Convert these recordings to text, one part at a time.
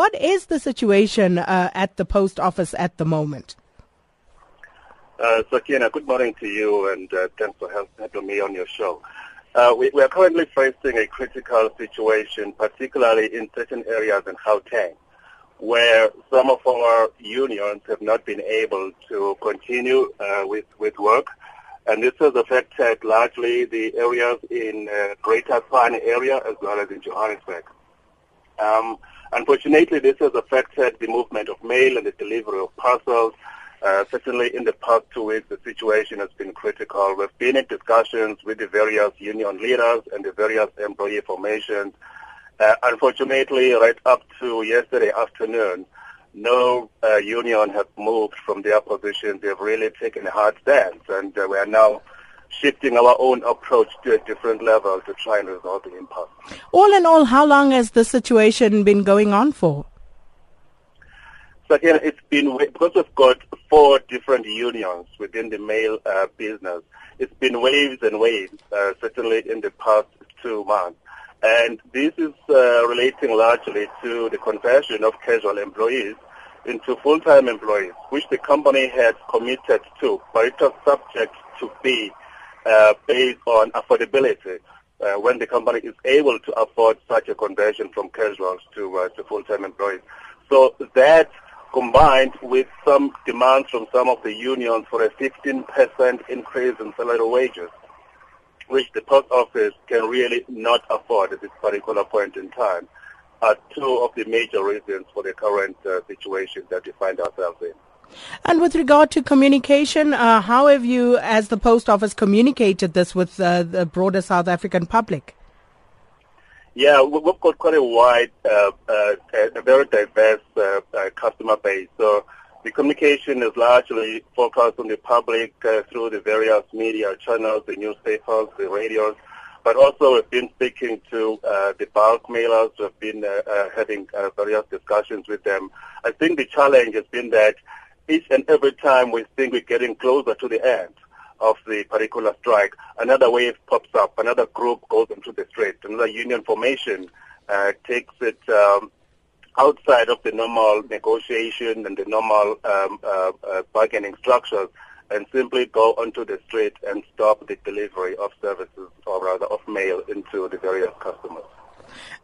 What is the situation uh, at the post office at the moment? Uh, Sakina, good morning to you and uh, thanks for having me on your show. Uh, we, we, are currently facing a critical situation, particularly in certain areas in Gauteng, where some of our unions have not been able to continue uh, with, with work. And this has affected largely the areas in uh, Greater Tshwane area as well as in Johannesburg. Um, unfortunately, this has affected the movement of mail and the delivery of parcels uh, certainly in the past two weeks, the situation has been critical. We've been in discussions with the various union leaders and the various employee formations. Uh, unfortunately, right up to yesterday afternoon, no uh, union has moved from their positions. They've really taken a hard stance, and uh, we are now shifting our own approach to a different level to try and resolve the impasse. All in all, how long has the situation been going on for? So again, it's been because we've got four different unions within the mail uh, business. It's been waves and waves, uh, certainly in the past two months. And this is uh, relating largely to the conversion of casual employees into full-time employees, which the company had committed to, but it was subject to be uh, based on affordability. Uh, when the company is able to afford such a conversion from casuals to, uh, to full-time employees. So that combined with some demands from some of the unions for a 15% increase in salary wages, which the post office can really not afford at this particular point in time, are two of the major reasons for the current uh, situation that we find ourselves in. And with regard to communication, uh, how have you, as the post office, communicated this with uh, the broader South African public? Yeah, we've got quite a wide, uh, uh, a very diverse uh, uh, customer base. So the communication is largely focused on the public uh, through the various media channels, the newspapers, the radios, but also we've been speaking to uh, the bulk mailers. We've been having various discussions with them. I think the challenge has been that each and every time we think we're getting closer to the end, of the particular strike, another wave pops up, another group goes into the street, another union formation uh, takes it um, outside of the normal negotiation and the normal um, uh, uh, bargaining structures and simply go onto the street and stop the delivery of services or rather of mail into the various customers.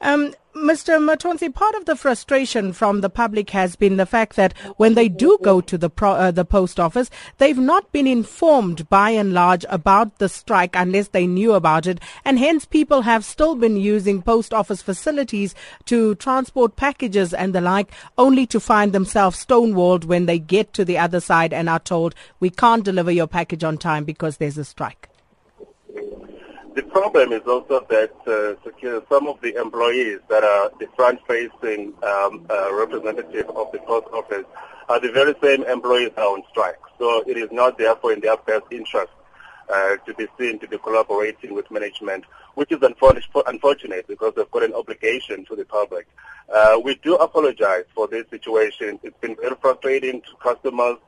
Um, Mr. Matonsi, part of the frustration from the public has been the fact that when they do go to the pro, uh, the post office, they've not been informed by and large about the strike unless they knew about it, and hence people have still been using post office facilities to transport packages and the like, only to find themselves stonewalled when they get to the other side and are told we can't deliver your package on time because there's a strike. The problem is also that uh, some of the employees that are the front-facing um, uh, representative of the post office are the very same employees that are on strike. So it is not therefore in their best interest uh, to be seen to be collaborating with management, which is unfortunate because they've got an obligation to the public. Uh, we do apologize for this situation. It's been very frustrating to customers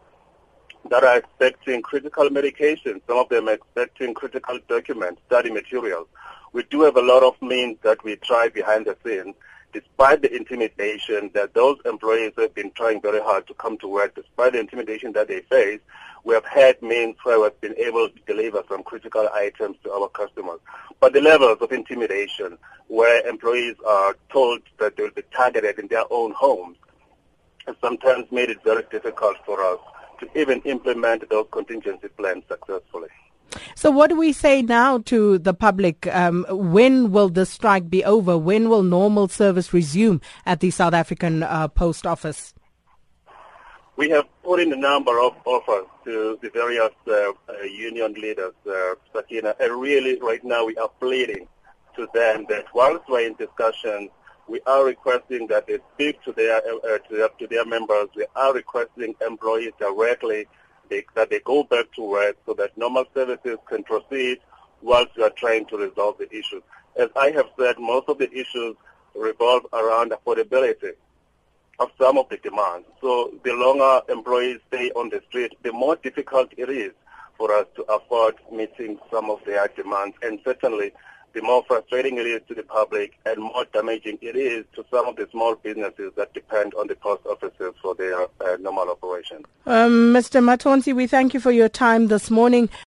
that are expecting critical medication. Some of them are expecting critical documents, study materials. We do have a lot of means that we try behind the scenes, despite the intimidation that those employees have been trying very hard to come to work, despite the intimidation that they face, we have had means where we've been able to deliver some critical items to our customers. But the levels of intimidation, where employees are told that they will be targeted in their own homes, has sometimes made it very difficult for us to even implement those contingency plans successfully. So, what do we say now to the public? Um, when will the strike be over? When will normal service resume at the South African uh, Post Office? We have put in a number of offers to the various uh, uh, union leaders, uh, Sakina, and really right now we are pleading to them that whilst we're in discussions we are requesting that they speak to their, uh, to their, to their members. We are requesting employees directly they, that they go back to work so that normal services can proceed whilst we are trying to resolve the issues. As I have said, most of the issues revolve around affordability of some of the demands. So the longer employees stay on the street, the more difficult it is for us to afford meeting some of their demands. And certainly the more frustrating it is to the public and more damaging it is to some of the small businesses that depend on the post offices for their uh, normal operation. Um, Mr. Matonsi, we thank you for your time this morning.